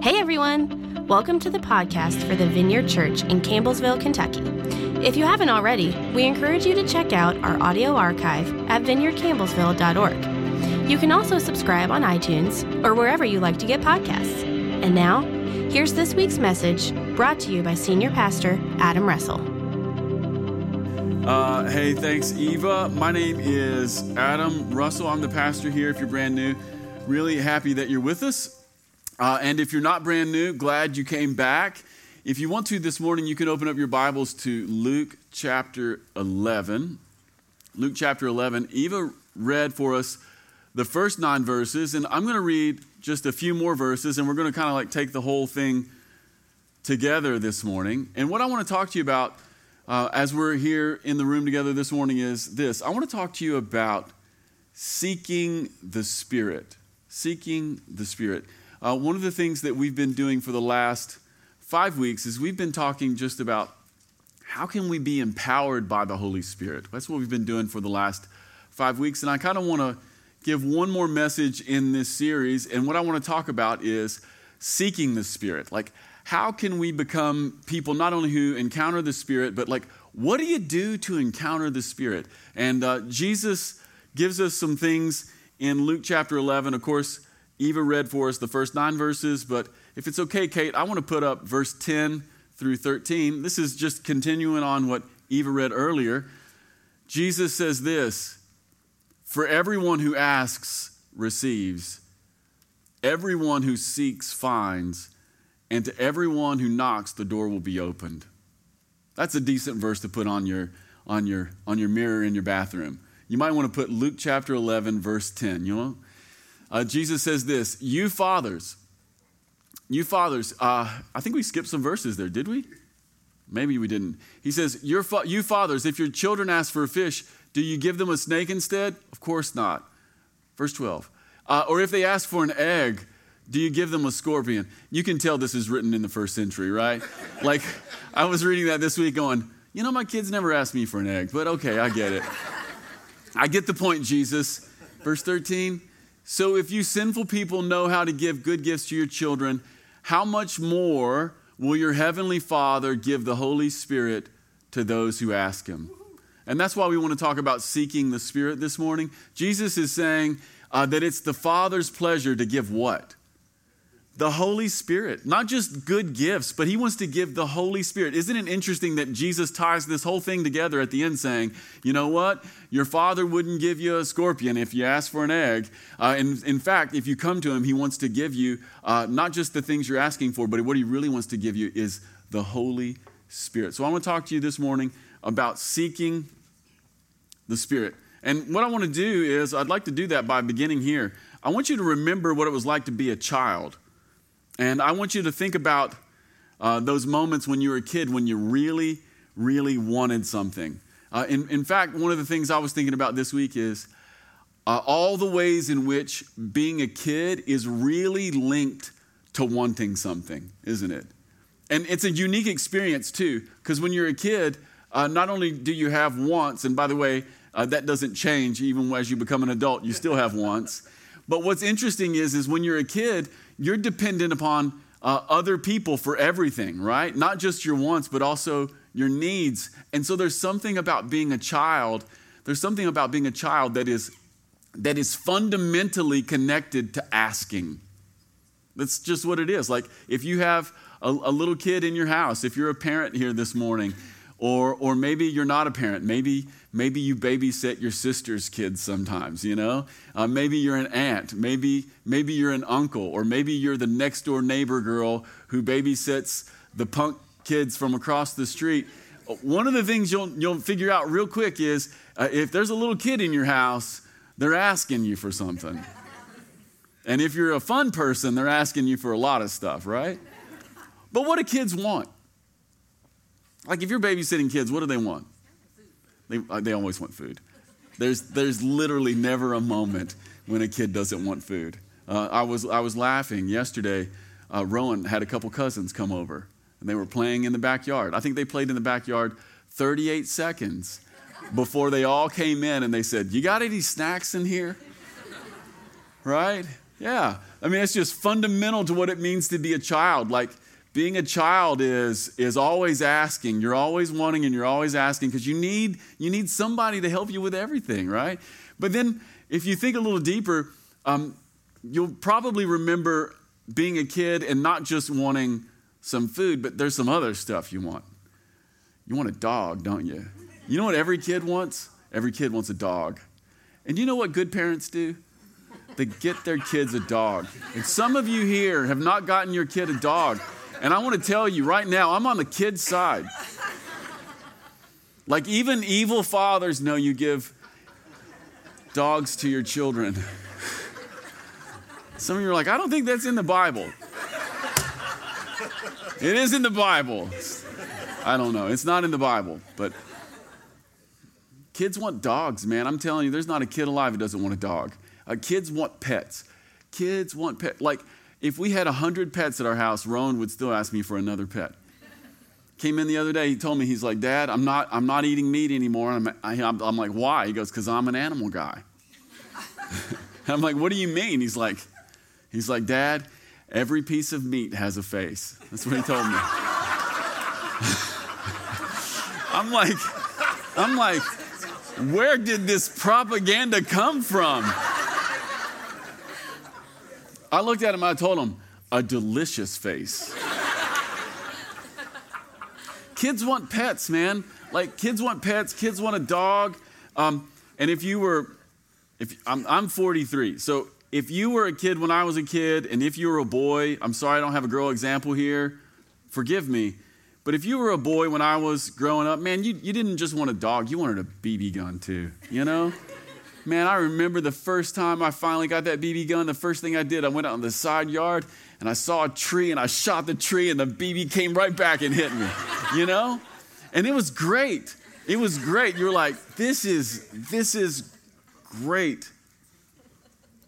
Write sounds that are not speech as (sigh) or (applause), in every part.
Hey everyone! Welcome to the podcast for the Vineyard Church in Campbellsville, Kentucky. If you haven't already, we encourage you to check out our audio archive at vineyardcampbellsville.org. You can also subscribe on iTunes or wherever you like to get podcasts. And now, here's this week's message brought to you by Senior Pastor Adam Russell. Uh, hey, thanks, Eva. My name is Adam Russell. I'm the pastor here if you're brand new. Really happy that you're with us. Uh, and if you're not brand new, glad you came back. If you want to this morning, you can open up your Bibles to Luke chapter 11. Luke chapter 11. Eva read for us the first nine verses, and I'm going to read just a few more verses, and we're going to kind of like take the whole thing together this morning. And what I want to talk to you about uh, as we're here in the room together this morning is this I want to talk to you about seeking the Spirit. Seeking the Spirit. Uh, one of the things that we've been doing for the last five weeks is we've been talking just about how can we be empowered by the Holy Spirit. That's what we've been doing for the last five weeks. And I kind of want to give one more message in this series. And what I want to talk about is seeking the Spirit. Like, how can we become people not only who encounter the Spirit, but like, what do you do to encounter the Spirit? And uh, Jesus gives us some things in Luke chapter 11. Of course, Eva read for us the first nine verses, but if it's okay, Kate, I want to put up verse 10 through 13. This is just continuing on what Eva read earlier. Jesus says this For everyone who asks receives, everyone who seeks finds, and to everyone who knocks, the door will be opened. That's a decent verse to put on your, on your, on your mirror in your bathroom. You might want to put Luke chapter 11, verse 10. You know? Uh, Jesus says this You fathers, you fathers, uh, I think we skipped some verses there, did we? Maybe we didn't. He says, fa- You fathers, if your children ask for a fish, do you give them a snake instead? Of course not. Verse 12. Uh, or if they ask for an egg, do you give them a scorpion? You can tell this is written in the first century, right? (laughs) like, I was reading that this week going, you know, my kids never asked me for an egg, but okay, I get it. I get the point, Jesus. Verse 13. So if you sinful people know how to give good gifts to your children, how much more will your heavenly Father give the Holy Spirit to those who ask him? And that's why we want to talk about seeking the Spirit this morning. Jesus is saying uh, that it's the Father's pleasure to give what? The Holy Spirit. Not just good gifts, but He wants to give the Holy Spirit. Isn't it interesting that Jesus ties this whole thing together at the end saying, you know what? Your Father wouldn't give you a scorpion if you ask for an egg. Uh, and in fact, if you come to Him, He wants to give you uh, not just the things you're asking for, but what He really wants to give you is the Holy Spirit. So I want to talk to you this morning about seeking the Spirit. And what I want to do is, I'd like to do that by beginning here. I want you to remember what it was like to be a child. And I want you to think about uh, those moments when you were a kid when you really, really wanted something. Uh, in, in, fact, one of the things I was thinking about this week is uh, all the ways in which being a kid is really linked to wanting something, isn't it? And it's a unique experience, too, because when you're a kid, uh, not only do you have wants, and by the way, uh, that doesn't change even as you become an adult, you still have wants. But what's interesting is, is when you're a kid, you're dependent upon uh, other people for everything, right? Not just your wants, but also your needs. And so there's something about being a child, there's something about being a child that is that is fundamentally connected to asking. That's just what it is. Like if you have a, a little kid in your house, if you're a parent here this morning, or, or maybe you're not a parent. Maybe, maybe you babysit your sister's kids sometimes, you know? Uh, maybe you're an aunt. Maybe, maybe you're an uncle. Or maybe you're the next door neighbor girl who babysits the punk kids from across the street. One of the things you'll, you'll figure out real quick is uh, if there's a little kid in your house, they're asking you for something. And if you're a fun person, they're asking you for a lot of stuff, right? But what do kids want? Like if you're babysitting kids, what do they want? They, uh, they always want food. There's, there's literally never a moment when a kid doesn't want food. Uh, I, was, I was laughing yesterday. Uh, Rowan had a couple cousins come over, and they were playing in the backyard. I think they played in the backyard 38 seconds before they all came in and they said, You got any snacks in here? right? Yeah. I mean, it's just fundamental to what it means to be a child. Like, being a child is is always asking. You're always wanting and you're always asking because you need you need somebody to help you with everything right? But then if you think a little deeper um, you'll probably remember being a kid and not just wanting some food but there's some other stuff you want. You want a dog don't you? You know what every kid wants? Every kid wants a dog. And you know what good parents do? They get their kids a dog. And some of you here have not gotten your kid a dog and I want to tell you right now, I'm on the kid's side. Like, even evil fathers know you give dogs to your children. Some of you are like, I don't think that's in the Bible. It is in the Bible. I don't know. It's not in the Bible, but kids want dogs, man. I'm telling you, there's not a kid alive who doesn't want a dog. Uh, kids want pets. Kids want pets. Like, if we had 100 pets at our house, Rowan would still ask me for another pet. Came in the other day, he told me, he's like, Dad, I'm not, I'm not eating meat anymore. I'm, I, am I'm like, why? He goes, because I'm an animal guy. (laughs) I'm like, what do you mean? He's like, he's like, Dad, every piece of meat has a face. That's what he told me. (laughs) I'm like, I'm like, where did this propaganda come from? I looked at him, I told him, a delicious face. kids want pets, man. Like, kids want pets, kids want a dog. Um, and if you were, if I'm, I'm 43, so if you were a kid when I was a kid, and if you were a boy, I'm sorry I don't have a girl example here, forgive me. But if you were a boy when I was growing up, man, you, you didn't just want a dog, you wanted a BB gun too, you know? Man, I remember the first time I finally got that BB gun. The first thing I did, I went out in the side yard and I saw a tree and I shot the tree and the BB came right back and hit me, you know? And it was great. It was great. You're like, this is this is great.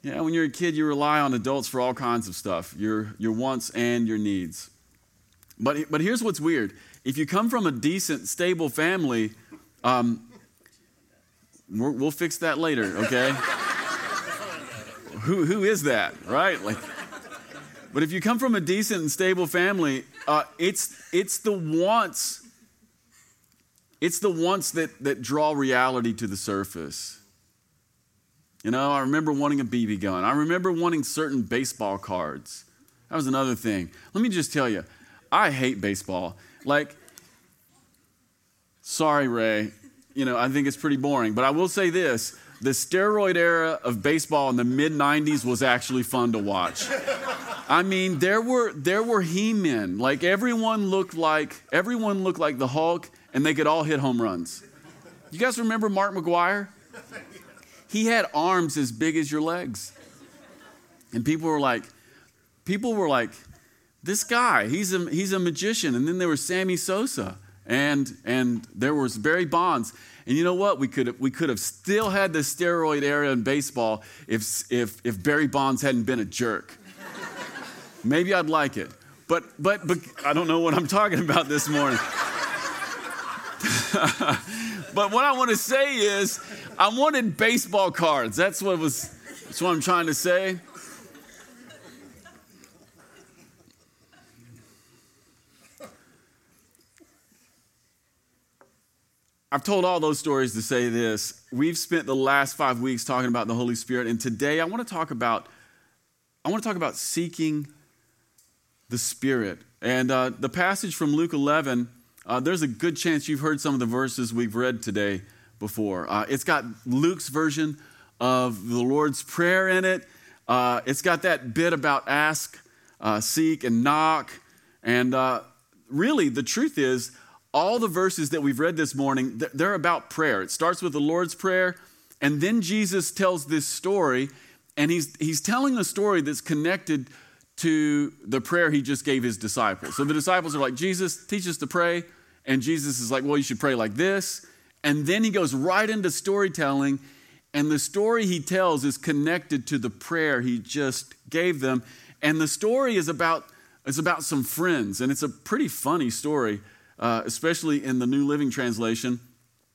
Yeah, when you're a kid, you rely on adults for all kinds of stuff, your your wants and your needs. But but here's what's weird: if you come from a decent, stable family, um, we will fix that later, okay? who, who is that, right? Like, but if you come from a decent and stable family, uh, it's, it's the wants, it's the wants that, that draw reality to the surface. You know, I remember wanting a BB gun. I remember wanting certain baseball cards. That was another thing. Let me just tell you, I hate baseball. Like, sorry, Ray, you know, I think it's pretty boring. But I will say this the steroid era of baseball in the mid 90s was actually fun to watch. I mean, there were there were he-men. Like everyone looked like everyone looked like the Hulk and they could all hit home runs. You guys remember Mark McGwire? He had arms as big as your legs. And people were like people were like this guy, he's a he's a magician. And then there was Sammy Sosa and and there was Barry Bonds. And you know what? We could have, we could have still had the steroid era in baseball if if if Barry Bonds hadn't been a jerk. Maybe I'd like it. But but but I don't know what I'm talking about this morning. (laughs) but what I want to say is I wanted baseball cards. That's what was that's what I'm trying to say. I've told all those stories to say this. We've spent the last five weeks talking about the Holy Spirit, and today I want to talk about I want to talk about seeking the Spirit. And uh, the passage from Luke 11, uh, there's a good chance you've heard some of the verses we've read today before. Uh, it's got Luke's version of the Lord's Prayer in it. Uh, it's got that bit about ask, uh, seek, and knock. And uh, really, the truth is, all the verses that we've read this morning, they're about prayer. It starts with the Lord's Prayer, and then Jesus tells this story, and he's, he's telling a story that's connected to the prayer he just gave his disciples. So the disciples are like, Jesus, teach us to pray. And Jesus is like, well, you should pray like this. And then he goes right into storytelling, and the story he tells is connected to the prayer he just gave them. And the story is about, is about some friends, and it's a pretty funny story uh, especially in the New Living Translation.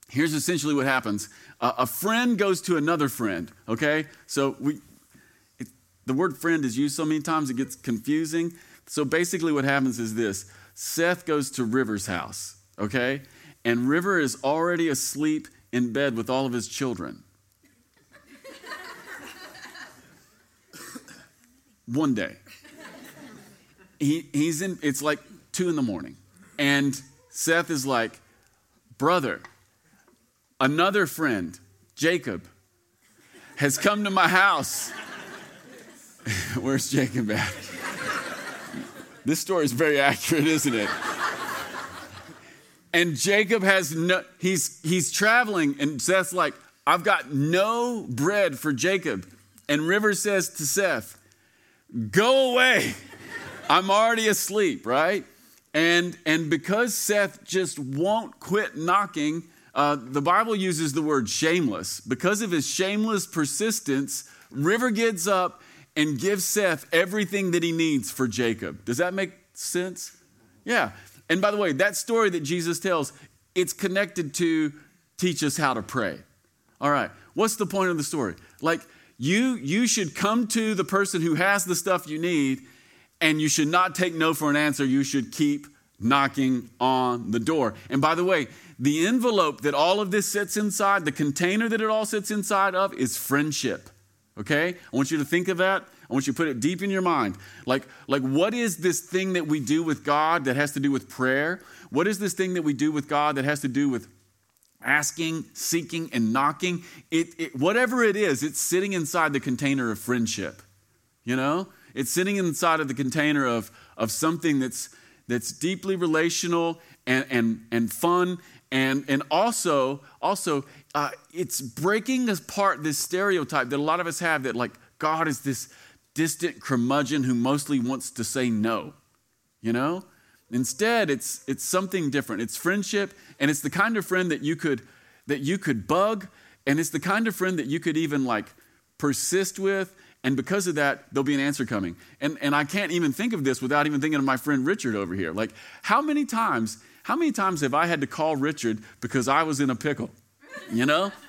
Here's essentially what happens uh, a friend goes to another friend, okay? So we, it, the word friend is used so many times it gets confusing. So basically, what happens is this Seth goes to River's house, okay? And River is already asleep in bed with all of his children. (laughs) One day. He, he's in, it's like two in the morning. And Seth is like, Brother, another friend, Jacob, has come to my house. (laughs) Where's Jacob at? This story is very accurate, isn't it? And Jacob has no, he's, he's traveling, and Seth's like, I've got no bread for Jacob. And River says to Seth, Go away. I'm already asleep, right? And, and because Seth just won't quit knocking, uh, the Bible uses the word shameless. Because of his shameless persistence, River gets up and gives Seth everything that he needs for Jacob. Does that make sense? Yeah. And by the way, that story that Jesus tells, it's connected to teach us how to pray. All right. What's the point of the story? Like you you should come to the person who has the stuff you need and you should not take no for an answer. You should keep knocking on the door. And by the way, the envelope that all of this sits inside, the container that it all sits inside of is friendship. Okay? I want you to think of that. I want you to put it deep in your mind. Like, like what is this thing that we do with God that has to do with prayer? What is this thing that we do with God that has to do with asking, seeking, and knocking? It, it, whatever it is, it's sitting inside the container of friendship. You know? It's sitting inside of the container of, of something that's, that's deeply relational and, and, and fun and, and also, also uh, it's breaking apart this stereotype that a lot of us have that like God is this distant curmudgeon who mostly wants to say no. You know? Instead, it's it's something different. It's friendship, and it's the kind of friend that you could that you could bug, and it's the kind of friend that you could even like persist with. And because of that, there'll be an answer coming. And, and I can't even think of this without even thinking of my friend Richard over here. Like, how many times, how many times have I had to call Richard because I was in a pickle? You know? (laughs)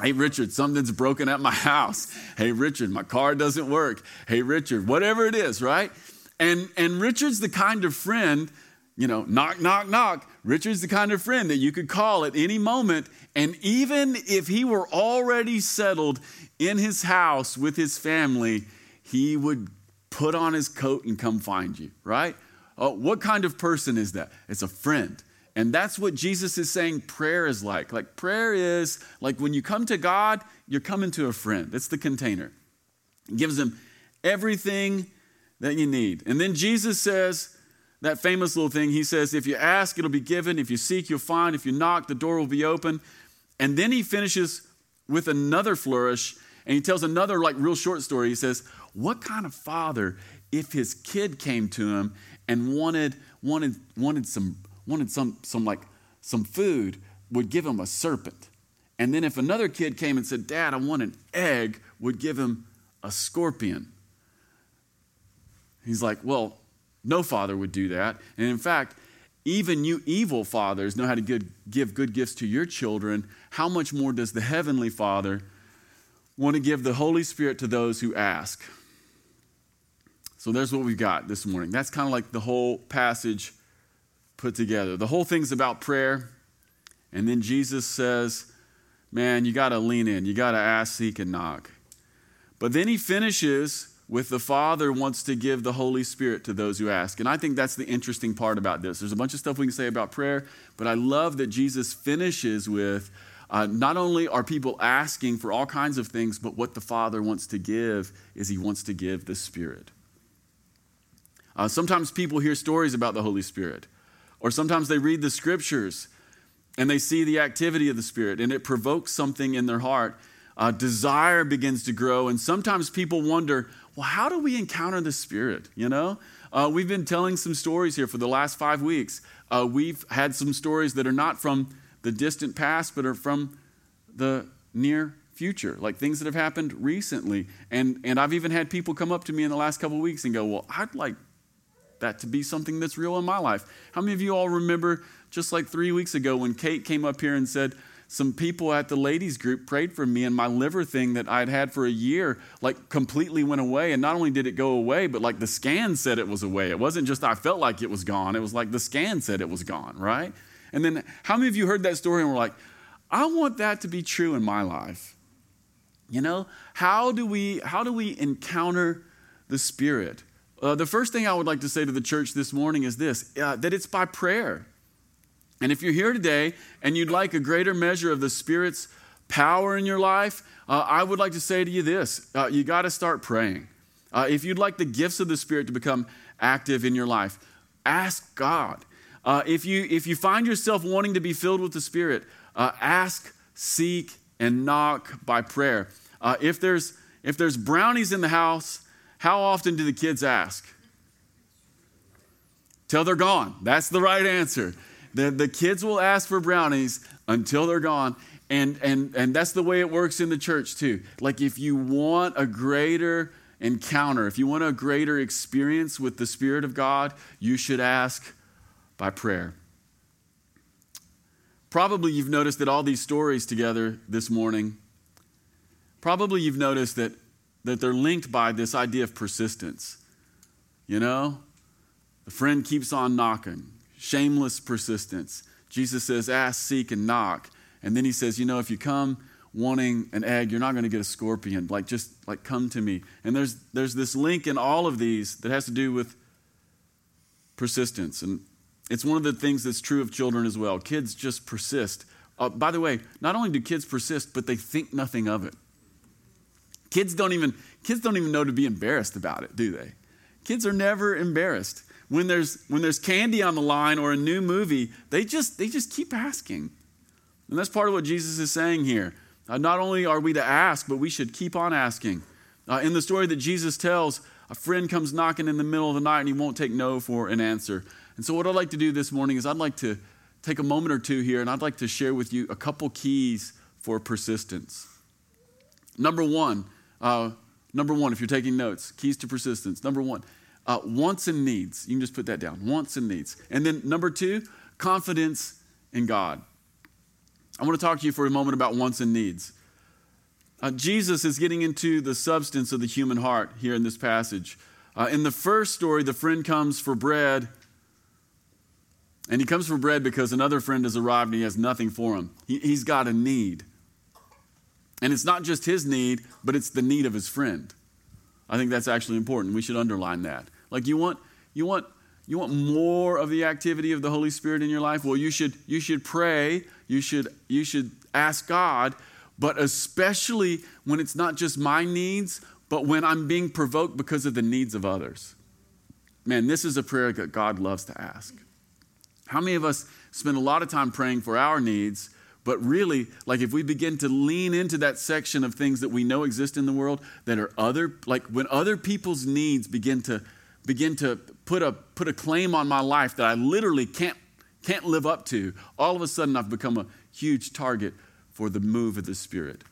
Hey, Richard, something's broken at my house. Hey, Richard, my car doesn't work. Hey, Richard, whatever it is, right? And, and Richard's the kind of friend, you know, knock, knock, knock. Richard's the kind of friend that you could call at any moment. And even if he were already settled in his house with his family, he would put on his coat and come find you, right? Oh, what kind of person is that? It's a friend. And that's what Jesus is saying prayer is like. Like, prayer is like when you come to God, you're coming to a friend. It's the container. It gives him everything that you need. And then Jesus says, that famous little thing, he says, if you ask, it'll be given. If you seek, you'll find. If you knock, the door will be open. And then he finishes with another flourish and he tells another, like, real short story. He says, What kind of father, if his kid came to him and wanted, wanted, wanted some wanted some, some like some food, would give him a serpent. And then if another kid came and said, Dad, I want an egg, would give him a scorpion. He's like, Well, no father would do that. And in fact, even you evil fathers know how to give, good gifts to your children. How much more does the Heavenly Father want to give the Holy Spirit to those who ask? So there's what we've got this morning. That's kind of like the whole passage put together. The whole thing's about prayer. And then Jesus says, man, you got to lean in. You got to ask, seek, and knock. But then he finishes with the Father wants to give the Holy Spirit to those who ask. And I think that's the interesting part about this. There's a bunch of stuff we can say about prayer, but I love that Jesus finishes with uh, not only are people asking for all kinds of things, but what the Father wants to give is he wants to give the Spirit. Uh, sometimes people hear stories about the Holy Spirit. Or sometimes they read the scriptures and they see the activity of the Spirit and it provokes something in their heart. Uh, desire begins to grow. And sometimes people wonder, well, how do we encounter the Spirit? You know? Uh, we've been telling some stories here for the last five weeks. Uh, we've had some stories that are not from the distant past, but are from the near future, like things that have happened recently. And, and I've even had people come up to me in the last couple of weeks and go, Well, I'd like that to be something that's real in my life. How many of you all remember just like three weeks ago when Kate came up here and said, some people at the ladies group prayed for me and my liver thing that I'd had for a year like completely went away and not only did it go away but like the scan said it was away. It wasn't just I felt like it was gone. It was like the scan said it was gone, right? And then how many of you heard that story and were like, "I want that to be true in my life." You know, how do we how do we encounter the spirit? Uh, the first thing I would like to say to the church this morning is this uh, that it's by prayer. And if you're here today and you'd like a greater measure of the Spirit's power in your life, uh, I would like to say to you this uh, you got to start praying. Uh, if you'd like the gifts of the Spirit to become active in your life, ask God. Uh, if, you, if you find yourself wanting to be filled with the Spirit, uh, ask, seek, and knock by prayer. Uh, if, there's, if there's brownies in the house, how often do the kids ask? Till they're gone. That's the right answer. The, the kids will ask for brownies until they're gone. And, and, and that's the way it works in the church, too. Like, if you want a greater encounter, if you want a greater experience with the Spirit of God, you should ask by prayer. Probably you've noticed that all these stories together this morning, probably you've noticed that, that they're linked by this idea of persistence. You know, the friend keeps on knocking shameless persistence. Jesus says, ask, seek, and knock. And then he says, you know, if you come wanting an egg, you're not going to get a scorpion. Like, just like come to me. And there's, there's this link in all of these that has to do with persistence. And it's one of the things that's true of children as well. Kids just persist. Uh, by the way, not only do kids persist, but they think nothing of it. Kids don't even kids don't even know to be embarrassed about it, do they? Kids are never embarrassed when there's when there's candy on the line or a new movie, they just they just keep asking. And that's part of what Jesus is saying here. Uh, not only are we to ask, but we should keep on asking. Uh, in the story that Jesus tells, a friend comes knocking in the middle of the night and he won't take no for an answer. And so, what I'd like to do this morning is I'd like to take a moment or two here and I'd like to share with you a couple keys for persistence. Number one, uh, number one, if you're taking notes, keys to persistence. Number one, uh, wants and needs. You can just put that down wants and needs. And then number two, confidence in God. I want to talk to you for a moment about wants and needs. Uh, Jesus is getting into the substance of the human heart here in this passage. Uh, in the first story, the friend comes for bread, and he comes for bread because another friend has arrived and he has nothing for him. He, he's got a need. And it's not just his need, but it's the need of his friend. I think that's actually important. We should underline that. Like you want you want you want more of the activity of the Holy Spirit in your life? Well, you should you should pray, you should you should ask God, but especially when it's not just my needs, but when I'm being provoked because of the needs of others. Man, this is a prayer that God loves to ask. How many of us spend a lot of time praying for our needs but really, like if we begin to lean into that section of things that we know exist in the world that are other, like when other people's needs begin to begin to put a put a claim on my life that I literally can't can't live up to, all of a sudden I've become a huge target for the move of the Spirit.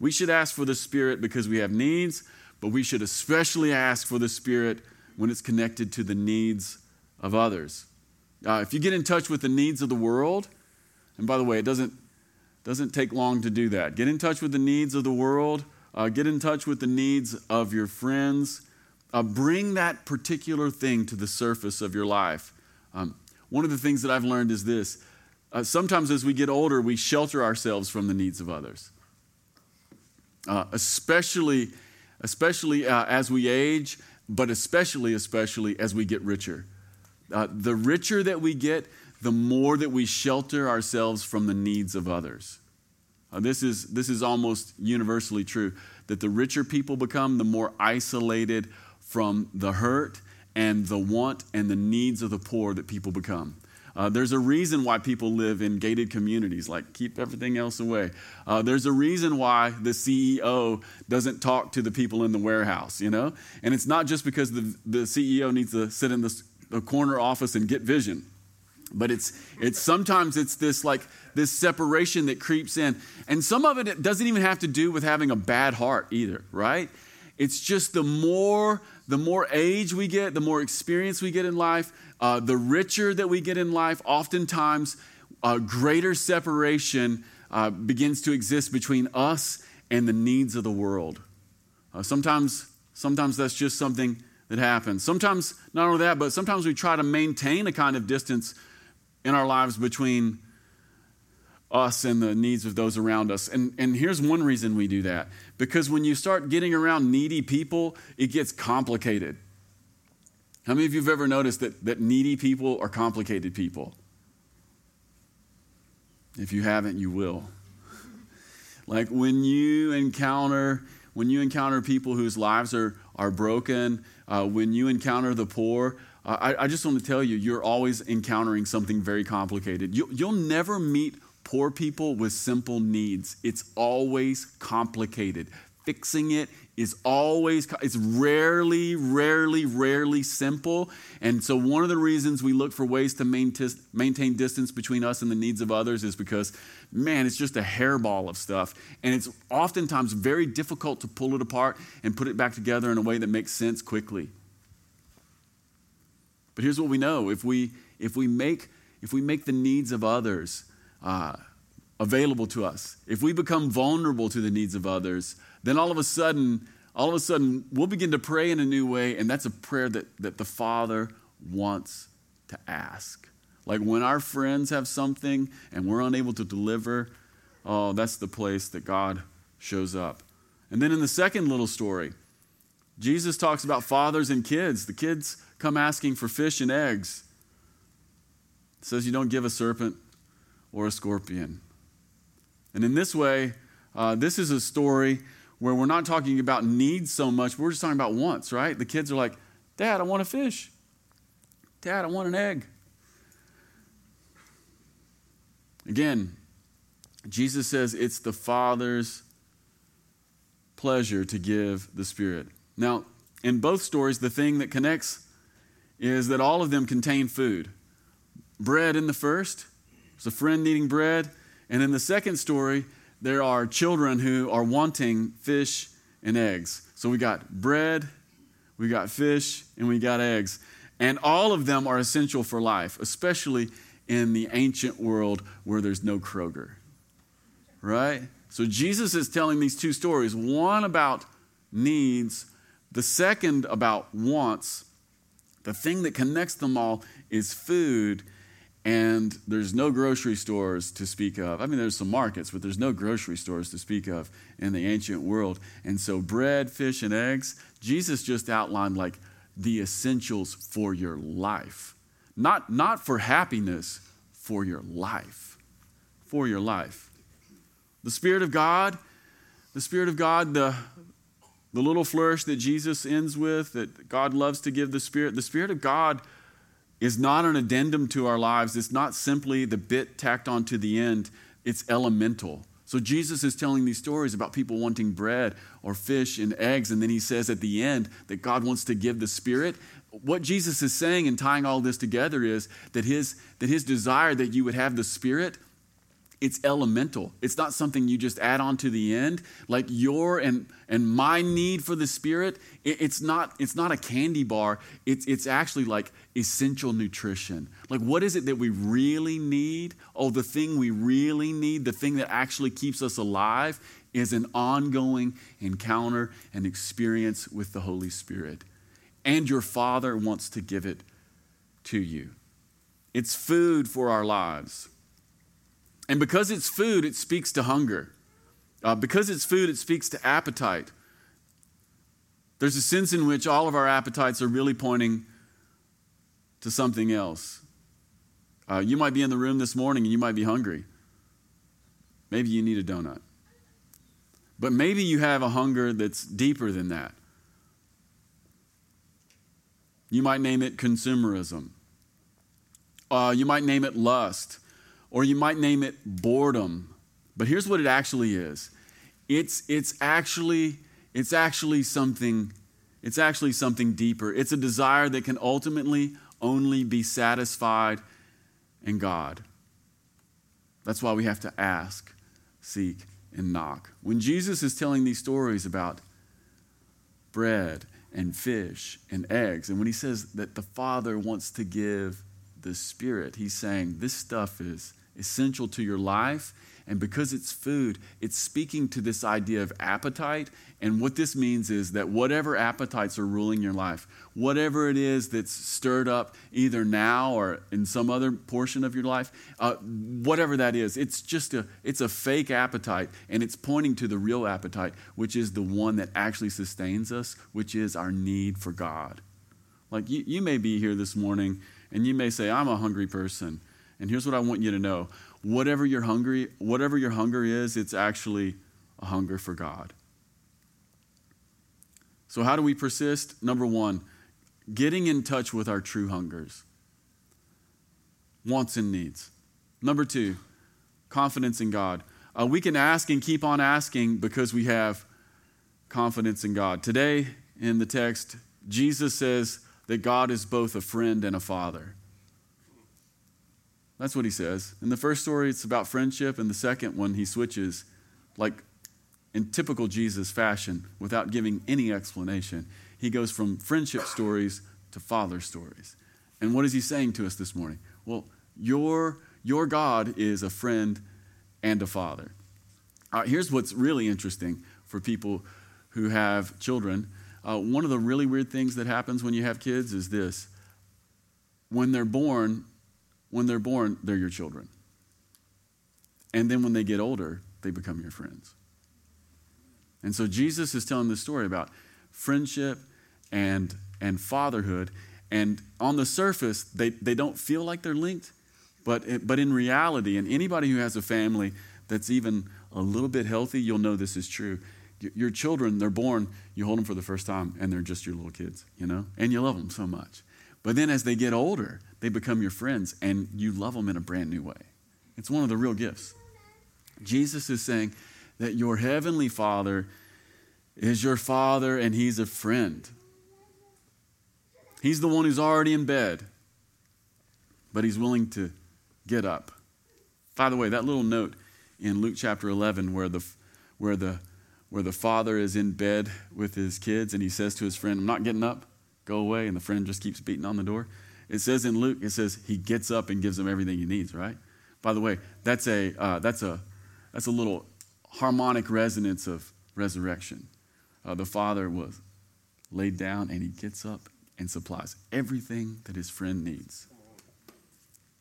We should ask for the Spirit because we have needs, but we should especially ask for the Spirit when it's connected to the needs of others. Uh, if you get in touch with the needs of the world, and by the way, it doesn't, doesn't take long to do that. Get in touch with the needs of the world, uh, get in touch with the needs of your friends. Uh, bring that particular thing to the surface of your life. Um, one of the things that I've learned is this uh, sometimes as we get older, we shelter ourselves from the needs of others, uh, especially, especially uh, as we age, but especially, especially as we get richer. Uh, the richer that we get, the more that we shelter ourselves from the needs of others. Uh, this, is, this is almost universally true that the richer people become, the more isolated from the hurt and the want and the needs of the poor that people become. Uh, there's a reason why people live in gated communities, like keep everything else away. Uh, there's a reason why the CEO doesn't talk to the people in the warehouse, you know? And it's not just because the, the CEO needs to sit in the, the corner office and get vision but it's it's sometimes it's this like this separation that creeps in and some of it, it doesn't even have to do with having a bad heart either right it's just the more the more age we get the more experience we get in life uh, the richer that we get in life oftentimes a greater separation uh, begins to exist between us and the needs of the world. Uh, sometimes, sometimes that's just something that happens. Sometimes, not only that, but sometimes we try to maintain a kind of distance in our lives between us and the needs of those around us. And, and here's one reason we do that because when you start getting around needy people, it gets complicated. How many of you have ever noticed that, that needy people are complicated people? If you haven't, you will. (laughs) Like when you encounter when you encounter people whose lives are, are broken, uh, when you encounter the poor, uh, I, I, just want to tell you, you're always encountering something very complicated. You, you'll never meet poor people with simple needs. It's always complicated. Fixing it is always, it's rarely, rarely, rarely simple. And so, one of the reasons we look for ways to maintain distance between us and the needs of others is because, man, it's just a hairball of stuff. And it's oftentimes very difficult to pull it apart and put it back together in a way that makes sense quickly. But here's what we know if we, if we, make, if we make the needs of others uh, available to us, if we become vulnerable to the needs of others, then all of a sudden, all of a sudden, we'll begin to pray in a new way, and that's a prayer that, that the Father wants to ask. Like when our friends have something and we're unable to deliver, oh, that's the place that God shows up. And then in the second little story, Jesus talks about fathers and kids. The kids come asking for fish and eggs. It says you don't give a serpent or a scorpion. And in this way, uh, this is a story where we're not talking about needs so much, we're just talking about wants, right? The kids are like, Dad, I want a fish. Dad, I want an egg. Again, Jesus says it's the Father's pleasure to give the Spirit. Now, in both stories, the thing that connects is that all of them contain food. Bread in the first, there's a friend needing bread. And in the second story, there are children who are wanting fish and eggs. So we got bread, we got fish, and we got eggs. And all of them are essential for life, especially in the ancient world where there's no Kroger. Right? So Jesus is telling these two stories one about needs, the second about wants. The thing that connects them all is food and there's no grocery stores to speak of. I mean, there's some markets, but there's no grocery stores to speak of in the ancient world. And so, bread, fish, and eggs, Jesus just outlined like the essentials for your life. Not, not for happiness, for your life. For your life. The Spirit of God, the Spirit of God, the, the little flourish that Jesus ends with, that God loves to give the Spirit, the Spirit of God is not an addendum to our lives. It's not simply the bit tacked on to the end, it's elemental. So Jesus is telling these stories about people wanting bread or fish and eggs, and then he says at the end that God wants to give the Spirit. What Jesus is saying and tying all this together is that his, that his desire that you would have the Spirit it's elemental. It's not something you just add on to the end. Like your and and my need for the Spirit, it, it's not it's not a candy bar. It's it's actually like essential nutrition. Like what is it that we really need? Oh, the thing we really need, the thing that actually keeps us alive, is an ongoing encounter and experience with the Holy Spirit. And your Father wants to give it to you. It's food for our lives. And because it's food, it speaks to hunger. Uh, because it's food, it speaks to appetite. There's a sense in which all of our appetites are really pointing to something else. Uh, you might be in the room this morning and you might be hungry. Maybe you need a donut. But maybe you have a hunger that's deeper than that. You might name it consumerism. Uh, you might name it lust or you might name it boredom. But here's what it actually is. It's, it's actually it's actually something it's actually something deeper. It's a desire that can ultimately only be satisfied in God. That's why we have to ask, seek, and knock. When Jesus is telling these stories about bread and fish and eggs, and when he says that the Father wants to give the Spirit, he's saying this stuff is essential to your life. And because it's food, it's speaking to this idea of appetite. And what this means is that whatever appetites are ruling your life, whatever it is that's stirred up either now or in some other portion of your life, uh, whatever that is, it's just a, it's a fake appetite. And it's pointing to the real appetite, which is the one that actually sustains us, which is our need for God. Like you, you may be here this morning and you may say, I'm a hungry person. And here's what I want you to know whatever your hungry, whatever your hunger is, it's actually a hunger for God. So how do we persist? Number one, getting in touch with our true hungers, wants and needs. Number two, confidence in God. Uh, we can ask and keep on asking because we have confidence in God. Today in the text, Jesus says that God is both a friend and a father. That's what he says. In the first story, it's about friendship. In the second one, he switches, like in typical Jesus fashion, without giving any explanation. He goes from friendship stories to father stories. And what is he saying to us this morning? Well, your, your God is a friend and a father. Uh, here's what's really interesting for people who have children. Uh, one of the really weird things that happens when you have kids is this when they're born, when they're born, they're your children. And then when they get older, they become your friends. And so Jesus is telling this story about friendship and, and fatherhood. And on the surface, they, they don't feel like they're linked, but, it, but in reality, and anybody who has a family that's even a little bit healthy, you'll know this is true. Your children, they're born, you hold them for the first time, and they're just your little kids, you know? And you love them so much. But then as they get older, they become your friends and you love them in a brand new way. It's one of the real gifts. Jesus is saying that your heavenly Father is your Father and He's a friend. He's the one who's already in bed, but He's willing to get up. By the way, that little note in Luke chapter 11 where the, where the, where the father is in bed with his kids and he says to his friend, I'm not getting up, go away, and the friend just keeps beating on the door. It says in Luke, it says he gets up and gives him everything he needs, right? By the way, that's a, uh, that's a, that's a little harmonic resonance of resurrection. Uh, the Father was laid down and he gets up and supplies everything that his friend needs.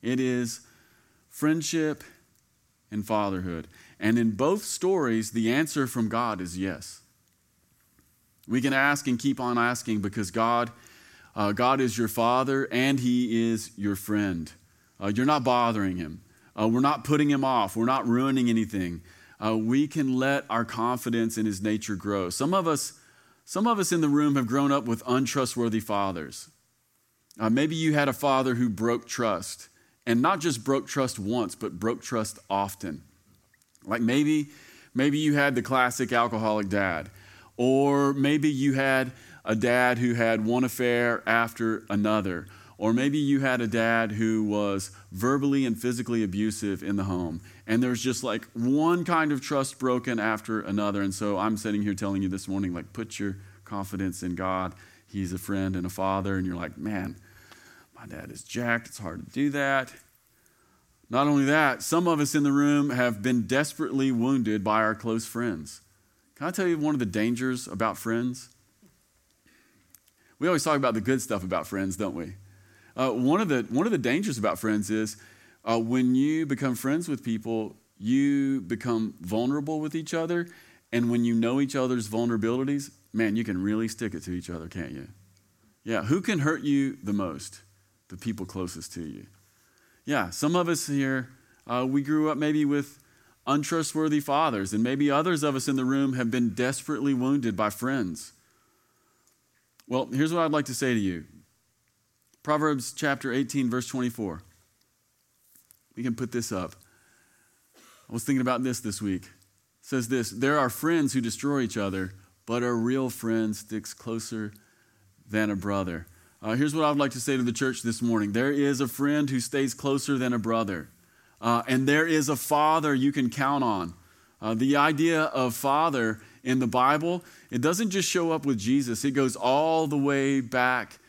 It is friendship and fatherhood. And in both stories, the answer from God is yes. We can ask and keep on asking because God uh, God is your father and he is your friend. Uh, you're not bothering him. Uh, we're not putting him off. We're not ruining anything. Uh, we can let our confidence in his nature grow. Some of us, some of us in the room have grown up with untrustworthy fathers. Uh, maybe you had a father who broke trust, and not just broke trust once, but broke trust often. Like maybe, maybe you had the classic alcoholic dad, or maybe you had a dad who had one affair after another. Or maybe you had a dad who was verbally and physically abusive in the home. And there's just like one kind of trust broken after another. And so I'm sitting here telling you this morning, like, put your confidence in God. He's a friend and a father. And you're like, man, my dad is jacked. It's hard to do that. Not only that, some of us in the room have been desperately wounded by our close friends. Can I tell you one of the dangers about friends? We always talk about the good stuff about friends, don't we? Uh, one, of the, one of the dangers about friends is uh, when you become friends with people, you become vulnerable with each other. And when you know each other's vulnerabilities, man, you can really stick it to each other, can't you? Yeah, who can hurt you the most? The people closest to you. Yeah, some of us here, uh, we grew up maybe with untrustworthy fathers, and maybe others of us in the room have been desperately wounded by friends. Well, here's what I'd like to say to you Proverbs chapter 18, verse 24. We can put this up. I was thinking about this this week. It says this There are friends who destroy each other, but a real friend sticks closer than a brother. Uh, here's what I would like to say to the church this morning there is a friend who stays closer than a brother, uh, and there is a father you can count on. Uh, the idea of father in the Bible, it doesn't just show up with Jesus, it goes all the way back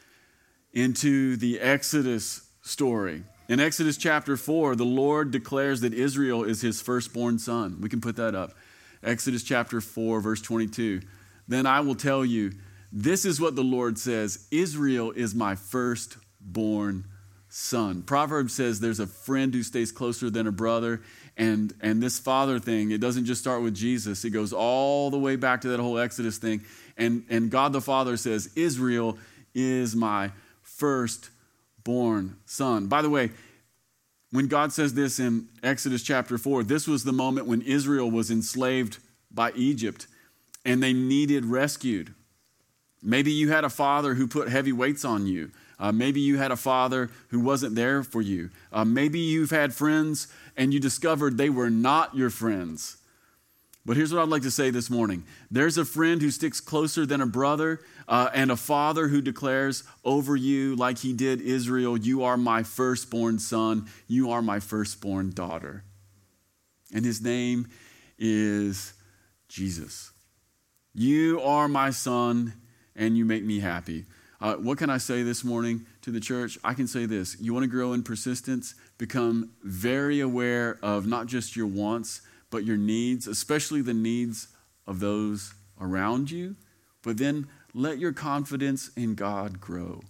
into the Exodus story. In Exodus chapter 4, the Lord declares that Israel is his firstborn son. We can put that up. Exodus chapter 4, verse 22. Then I will tell you, this is what the Lord says Israel is my firstborn son. Proverbs says there's a friend who stays closer than a brother. And, and this father thing, it doesn't just start with Jesus, it goes all the way back to that whole Exodus thing. And, and God the Father says, Israel is my firstborn son. By the way, when God says this in Exodus chapter 4, this was the moment when Israel was enslaved by Egypt and they needed rescued. Maybe you had a father who put heavy weights on you. Uh, maybe you had a father who wasn't there for you. Uh, maybe you've had friends and you discovered they were not your friends. But here's what I'd like to say this morning there's a friend who sticks closer than a brother, uh, and a father who declares over you, like he did Israel, You are my firstborn son, you are my firstborn daughter. And his name is Jesus. You are my son, and you make me happy. Uh, what can I say this morning to the church? I can say this. You want to grow in persistence? Become very aware of not just your wants, but your needs, especially the needs of those around you. But then let your confidence in God grow.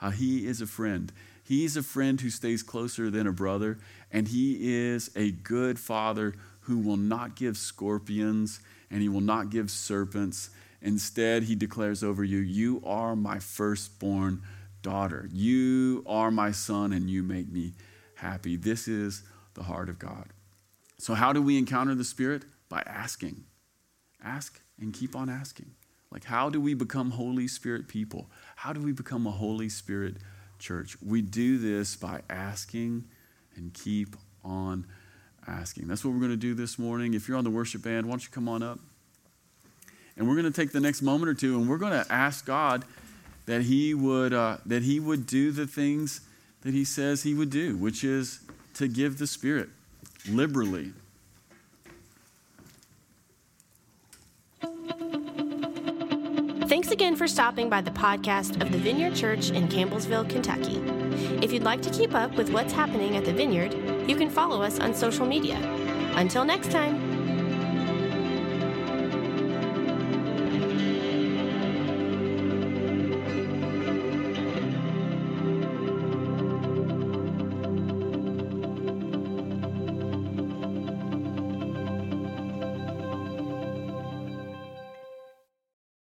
Uh, he is a friend. He's a friend who stays closer than a brother, and He is a good father who will not give scorpions and He will not give serpents Instead, he declares over you, You are my firstborn daughter. You are my son, and you make me happy. This is the heart of God. So, how do we encounter the Spirit? By asking. Ask and keep on asking. Like, how do we become Holy Spirit people? How do we become a Holy Spirit church? We do this by asking and keep on asking. That's what we're going to do this morning. If you're on the worship band, why don't you come on up? And we're going to take the next moment or two and we're going to ask God that he would uh, that he would do the things that he says he would do, which is to give the Spirit liberally. Thanks again for stopping by the podcast of the Vineyard Church in Campbellsville, Kentucky. If you'd like to keep up with what's happening at the Vineyard, you can follow us on social media. Until next time.